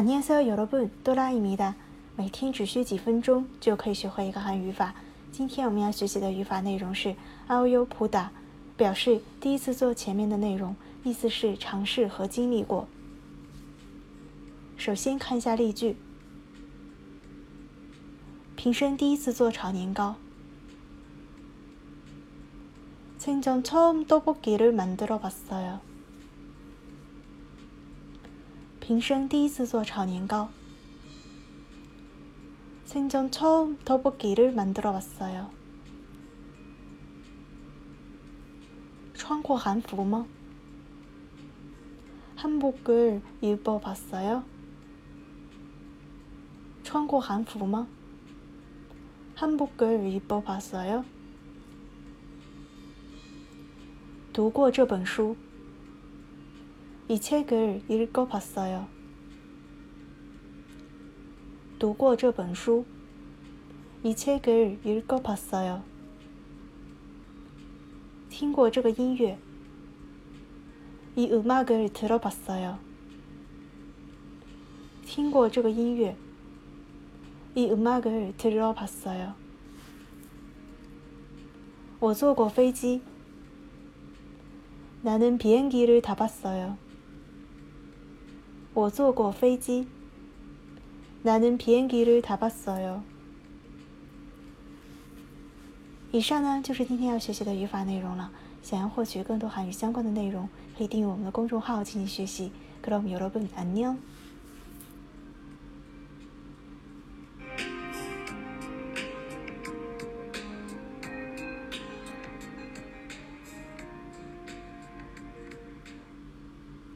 안녕하세요여러분，哆啦 A 米的，每天只需几分钟就可以学会一个汉语法。今天我们要学习的语法内容是 “ao yo puda”，表示第一次做前面的内容，意思是尝试和经历过。首先看一下例句：平生第一次做炒年糕。생전처음떡볶이를만들어봤어요。 平生第一次做炒年糕。생전처음떡볶이를만들어봤어 요。 穿过韩服吗？한복을입어봤어 요。 穿过韩服吗？한복을입어봤어 요。 读过这本书。 이책을읽어봤어 요。 读过这本书。이책을읽어봤어 요。 听过这个音乐。이음악을들어봤어 요。 听过这个音乐。이음악을들어봤어 요。 我坐过飞机。나는비행기를타봤어 요。 我坐过飞机。나는비행기를타봤어 요。 以上呢就是今天要学习的语法内容了。想要获取更多韩语相关的内容，可以订阅我们的公众号进行学习。그럼여러분안 녕。